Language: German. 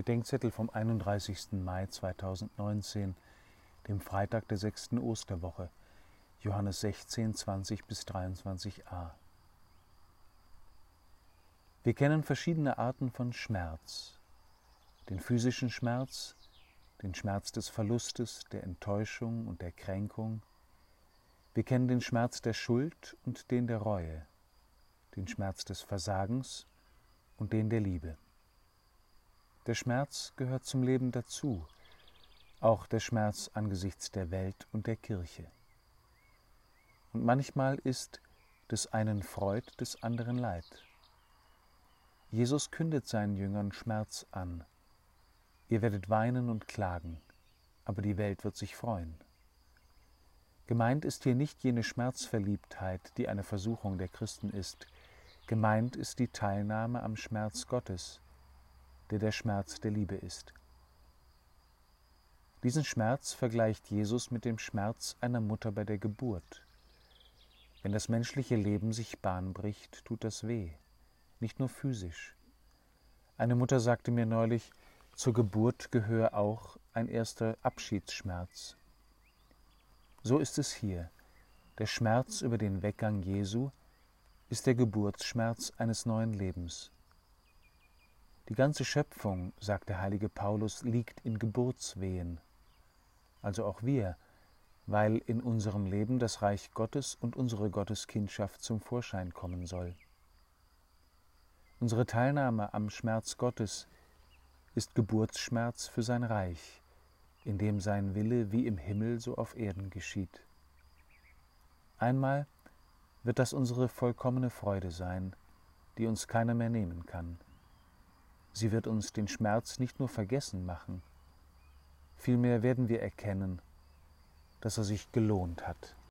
Gedenkzettel vom 31. Mai 2019, dem Freitag der sechsten Osterwoche, Johannes 16, 20 bis 23a. Wir kennen verschiedene Arten von Schmerz. Den physischen Schmerz, den Schmerz des Verlustes, der Enttäuschung und der Kränkung. Wir kennen den Schmerz der Schuld und den der Reue, den Schmerz des Versagens und den der Liebe. Der Schmerz gehört zum Leben dazu, auch der Schmerz angesichts der Welt und der Kirche. Und manchmal ist des einen Freud, des anderen Leid. Jesus kündet seinen Jüngern Schmerz an. Ihr werdet weinen und klagen, aber die Welt wird sich freuen. Gemeint ist hier nicht jene Schmerzverliebtheit, die eine Versuchung der Christen ist. Gemeint ist die Teilnahme am Schmerz Gottes, der der Schmerz der Liebe ist. Diesen Schmerz vergleicht Jesus mit dem Schmerz einer Mutter bei der Geburt. Wenn das menschliche Leben sich Bahn bricht, tut das weh, nicht nur physisch. Eine Mutter sagte mir neulich, zur Geburt gehöre auch ein erster Abschiedsschmerz. So ist es hier. Der Schmerz über den Weggang Jesu ist der Geburtsschmerz eines neuen Lebens. Die ganze Schöpfung, sagt der heilige Paulus, liegt in Geburtswehen. Also auch wir, weil in unserem Leben das Reich Gottes und unsere Gotteskindschaft zum Vorschein kommen soll. Unsere Teilnahme am Schmerz Gottes ist Geburtsschmerz für sein Reich, in dem sein Wille wie im Himmel so auf Erden geschieht. Einmal wird das unsere vollkommene Freude sein, die uns keiner mehr nehmen kann. Sie wird uns den Schmerz nicht nur vergessen machen, vielmehr werden wir erkennen, dass er sich gelohnt hat.